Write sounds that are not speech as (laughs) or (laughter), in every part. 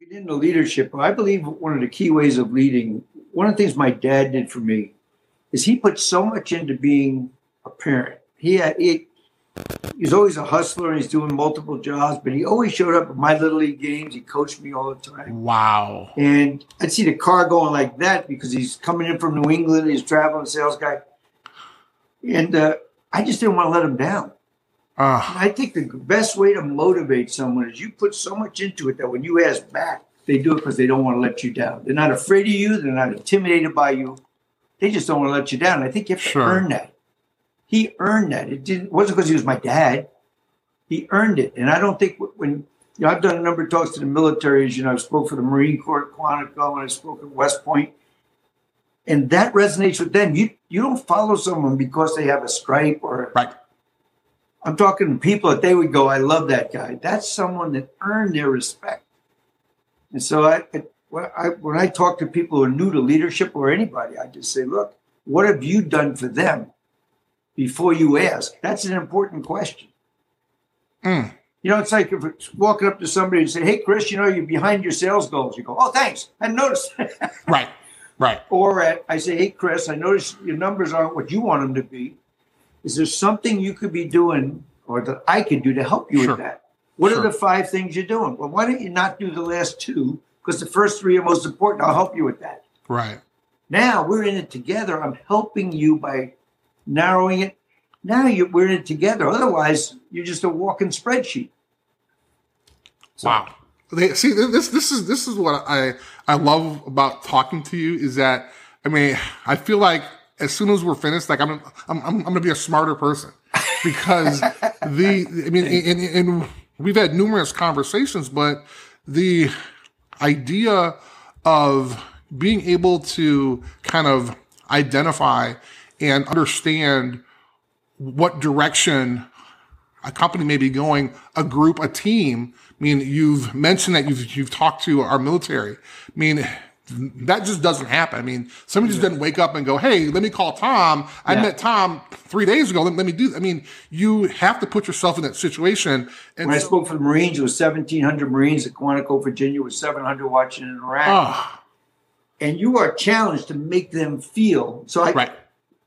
Get into leadership. I believe one of the key ways of leading, one of the things my dad did for me is he put so much into being a parent. He had, he, he's always a hustler and he's doing multiple jobs, but he always showed up at my little league games. He coached me all the time. Wow. And I'd see the car going like that because he's coming in from New England. He's traveling sales guy. And uh, I just didn't want to let him down. Uh, I think the best way to motivate someone is you put so much into it that when you ask back, they do it because they don't want to let you down. They're not afraid of you. They're not intimidated by you. They just don't want to let you down. I think you have to Sure. earn that. He earned that. It didn't wasn't because he was my dad. He earned it, and I don't think when you know I've done a number of talks to the military. As you know, I spoke for the Marine Corps at Quantico, and I spoke at West Point, and that resonates with them. You you don't follow someone because they have a stripe or right. I'm talking to people that they would go, I love that guy. That's someone that earned their respect. And so I, I- when I when I talk to people who are new to leadership or anybody, I just say, look, what have you done for them before you ask? That's an important question. Mm. You know, it's like if it's walking up to somebody and say, Hey Chris, you know, you're behind your sales goals. You go, Oh, thanks. I noticed. (laughs) Right. Right. Or uh, I say, hey, Chris, I noticed your numbers aren't what you want them to be. Is there something you could be doing or that I could do to help you Sure. with that? What Sure. are the five things you're doing? Well, why don't you not do the last two? Because the first three are most important. I'll help you with that. Right. Now we're in it together. I'm helping you by narrowing it. Now you, we're in it together. Otherwise, you're just a walking spreadsheet. So- Wow. They, see, this this is this is what I I love about talking to you is that I mean I feel like as soon as we're finished, like I'm I'm I'm, I'm gonna be a smarter person because the I mean and, and we've had numerous conversations, but the idea of being able to kind of identify and understand what direction a company may be going, a group, a team. I mean, you've mentioned that you've you've talked to our military. I mean, that just doesn't happen. I mean, somebody just doesn't wake up and go, "Hey, let me call Tom. I Yeah. met Tom three days ago. Let, let me do." I mean, you have to put yourself in that situation. And When I spoke for the Marines, it was 1,700 Marines at Quantico, Virginia, with 700 watching in Iraq. Ah, and you are challenged to make them feel. So I right,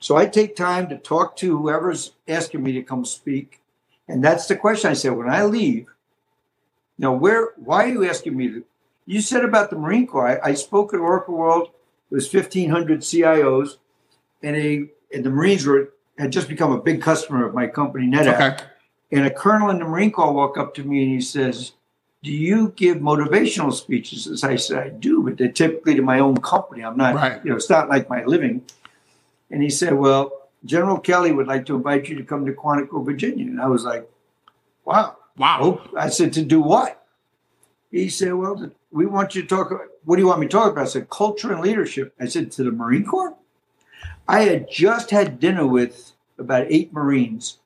so I take time to talk to whoever's asking me to come speak, and that's the question I said when I leave. Now, where? Why are you asking me to? You said about the Marine Corps. I, I spoke at Oracle World. It was fifteen hundred CIOs, and a and the Marines were had just become a big customer of my company, NetApp. okay, And a colonel in the Marine Corps walked up to me and he says, Do you give motivational speeches? As I said, I do, but they're typically to my own company. I'm not, Right. you know, it's not like my living. And he said, Well, General Kelly would like to invite you to come to Quantico, Virginia. And I was like, Wow. wow, Oh, I said, To do what? He said, Well, we want you to talk. What do you want me to talk about? I said, Culture and leadership. I said, To the Marine Corps? I had just had dinner with about eight Marines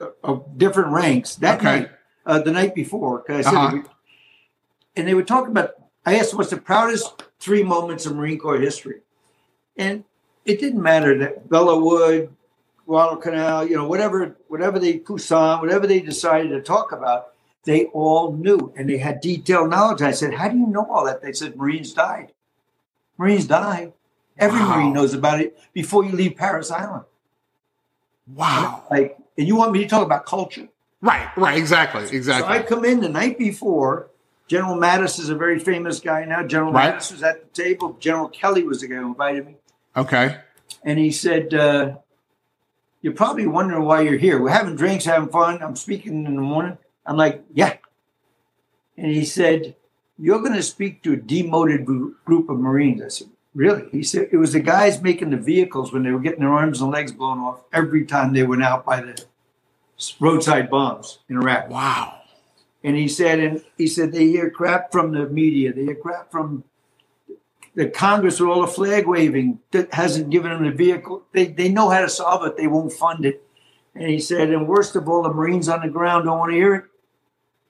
uh, of different ranks that Okay. night, uh, the night before. I said, Uh-huh. and they were talking about. I asked, "What's the proudest three moments of Marine Corps history?" And it didn't matter that Belleau Wood, Guadalcanal, you know, whatever, whatever they Poussin, whatever they decided to talk about, they all knew and they had detailed knowledge. I said, "How do you know all that?" They said, "Marines died. Marines died. Every Wow. Marine knows about it before you leave Parris Island." wow, Like, and you want me to talk about culture? right, right, exactly, exactly. So. I come in the night before. General Mattis is a very famous guy now. General Right. Mattis was at the table. General Kelly was the guy who invited me. okay, And he said, uh, You're probably wondering why you're here. We're having drinks, having fun. I'm speaking in the morning. I'm like, Yeah. And he said, You're going to speak to a demoted group of Marines. I said, Really? He said, It was the guys making the vehicles when they were getting their arms and legs blown off every time they went out by the roadside bombs in Iraq. wow, And he said, and he said they hear crap from the media. They hear crap from the Congress with all the flag waving that hasn't given them the vehicle. They they know how to solve it. They won't fund it. And he said, and worst of all, the Marines on the ground don't want to hear it.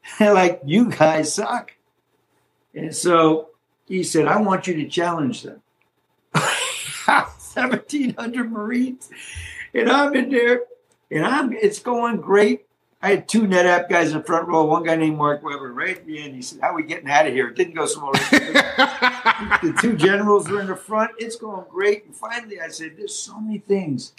(laughs) Like, you guys suck. And so he said, I want you to challenge them. (laughs) 1,700 Marines. And I'm in there, and I'm it's going great. I had two NetApp guys in the front row. One guy named Mark Weber, right at the end. He said, "How are we getting out of here?" It didn't go so well. (laughs) the two generals were in the front. It's going great. And finally, I said, "There's so many things."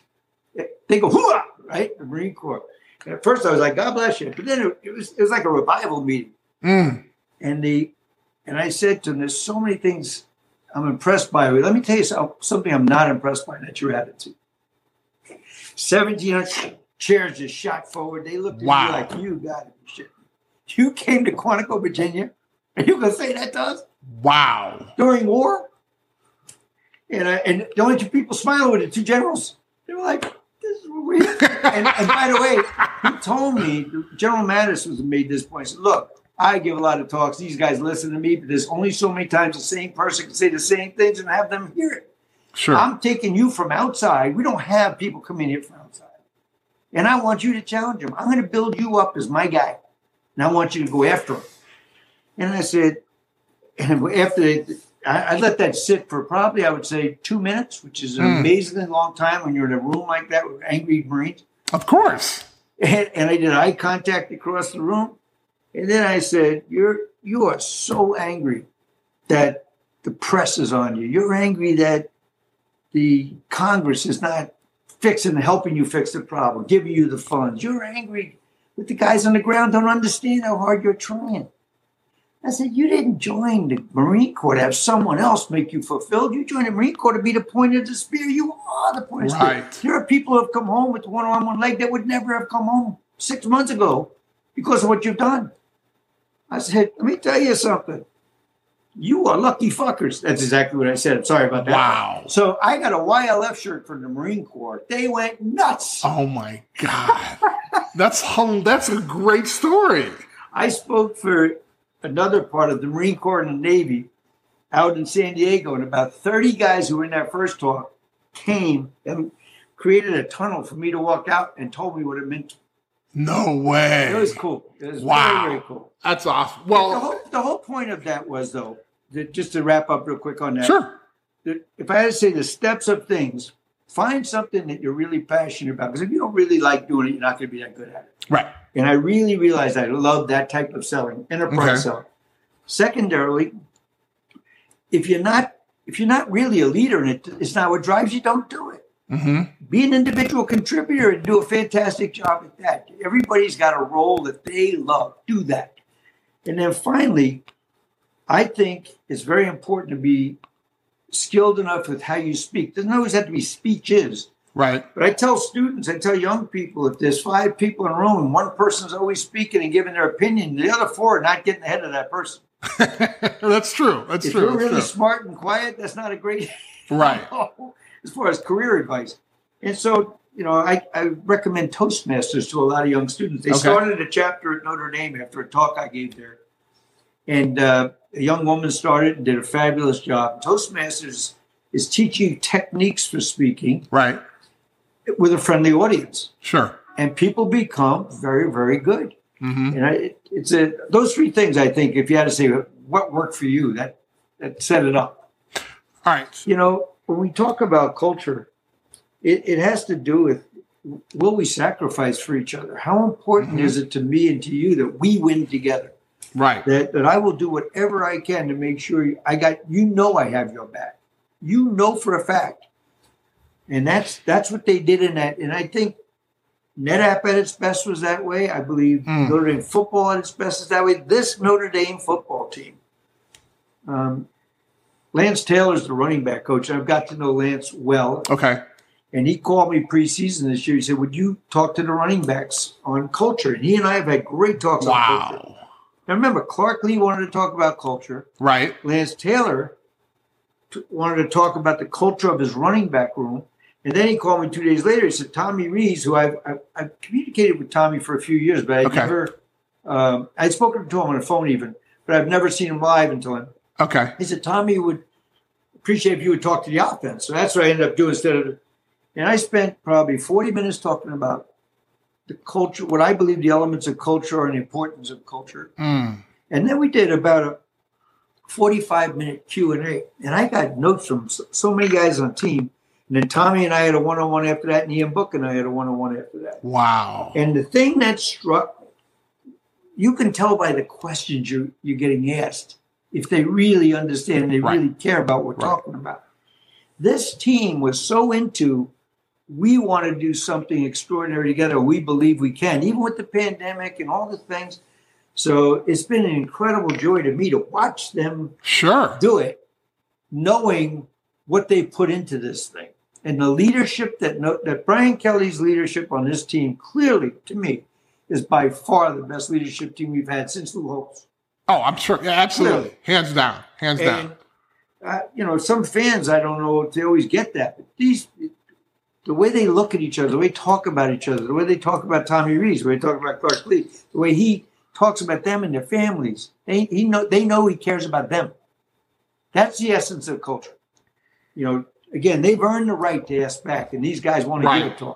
They go, "Hooah!" Right, the Marine Corps. And at first, I was like, "God bless you," but then it, it was it was like a revival meeting. Mm. And the and I said to them, "There's so many things I'm impressed by. Let me tell you something I'm not impressed by. That's your attitude." 1700 chairs just shot forward. They looked at Wow. me like, you got be shit. You came to Quantico, Virginia? Are you to say that to us Wow. during war? And, I, and the only two people smiling were the two generals. They were like, this is what and, and by the way, he told me, General Mattis was made this point. He said, look, I give a lot of talks. These guys listen to me, but there's only so many times the same person can say the same things and have them hear it. Sure. I'm taking you from outside. We don't have people coming here from outside. And I want you to challenge them. I'm going to build you up as my guy. And I want you to go after him. And I said, and after they, I, I let that sit for probably, I would say, two minutes, which is an Hmm. amazingly long time when you're in a room like that with angry Marines. of course. And, and I did eye contact across the room. And then I said, You're you are so angry that the press is on you. You're angry that the Congress is not fixing and helping you fix the problem, giving you the funds. You're angry that the guys on the ground don't understand how hard you're trying. I said, You didn't join the Marine Corps to have someone else make you fulfilled. You joined the Marine Corps to be the point of the spear. You are the point of the spear. There are people who have come home with one arm, one leg that would never have come home six months ago because of what you've done. I said, let me tell you something. You are lucky fuckers. That's exactly what I said. I'm sorry about that. Wow. So I got a YLF shirt from the Marine Corps. They went nuts. Oh my God. That's hum- that's a great story. I spoke for another part of the Marine Corps and the Navy out in San Diego, and about 30 guys who were in that first talk came and created a tunnel for me to walk out and told me what it meant. No way. It was cool. It was Wow. very, very cool. That's awesome. the, Well, whole, the whole point of that was, though, that just to wrap up real quick on that, sure. that if I had to say the steps of things, find something that you're really passionate about. Because if you don't really like doing it, you're not going to be that good at it. Right. And I really realized I love that type of selling, enterprise Okay. selling. Secondarily, if you're not if you're not really a leader and it, it's not what drives you, don't do it. hmm Be an individual contributor and do a fantastic job at that. Everybody's got a role that they love. Do that. And then finally, I think it's very important to be skilled enough with how you speak. Doesn't always have to be speeches. Right. But I tell students, I tell young people, if there's five people in a room and one person's always speaking and giving their opinion, the other four are not getting ahead of that person. (laughs) that's true. That's true. If you're really true. smart and quiet, that's not a great (laughs) Right. (laughs) as far as career advice. And so, you know, I, I recommend Toastmasters to a lot of young students. They Okay. started a chapter at Notre Dame after a talk I gave there. And uh, a young woman started and did a fabulous job. Toastmasters is teaching techniques for speaking Right. with a friendly audience. Sure. And people become very, very good. hmm And I, it, it's a, those three things, I think, if you had to say what worked for you, that, that set it up All right. you know, when we talk about culture, it, it has to do with will we sacrifice for each other? How important Mhm. is it to me and to you that we win together? Right. That that I will do whatever I can to make sure I got you know I have your back. You know for a fact. And that's that's what they did in that. And I think NetApp at its best was that way. I believe Mm. Notre Dame football at its best is that way. This Notre Dame football team. Um, Lance Taylor's the running back coach. I've got to know Lance well. Okay. And he called me preseason this year. He said, Would you talk to the running backs on culture? And he and I have had great talks on culture. Now remember, Clark Lea wanted to talk about culture. Right. Lance Taylor t- wanted to talk about the culture of his running back room. And then he called me two days later. He said, Tommy Rees, who I've, I've, I've communicated with Tommy for a few years, but I Okay. never, um, I'd spoken to him on the phone even, but I've never seen him live until then. Okay. He said, Tommy would appreciate if you would talk to the offense. So that's what I ended up doing instead of, and I spent probably 40 minutes talking about the culture, what I believe the elements of culture are and the importance of culture. Mm. And then we did about a 45 minute Q&A. And I got notes from so, so many guys on the team. And then Tommy and I had a one on one after that, and Ian Book and I had a one on one after that. Wow. And the thing that struck, you can tell by the questions you're, you're getting asked if they really understand, they Right. really care about what we're Right. talking about. This team was so into, we want to do something extraordinary together. We believe we can, even with the pandemic and all the things. So it's been an incredible joy to me to watch them Sure. do it, knowing what they put into this thing and the leadership that no, that Brian Kelly's leadership on this team clearly to me is by far the best leadership team we've had since Lou Holtz. Oh, I'm sure. Yeah, absolutely. Clearly. Hands down. Hands And down. uh, you know, some fans I don't know if they always get that, but these the way they look at each other, the way they talk about each other, the way they talk about Tommy Rees, the way they talk about Clark Lea, the way he talks about them and their families, they he know they know he cares about them. That's the essence of culture. You know, again, they've earned the right to ask back, and these guys want to Right. give it to them.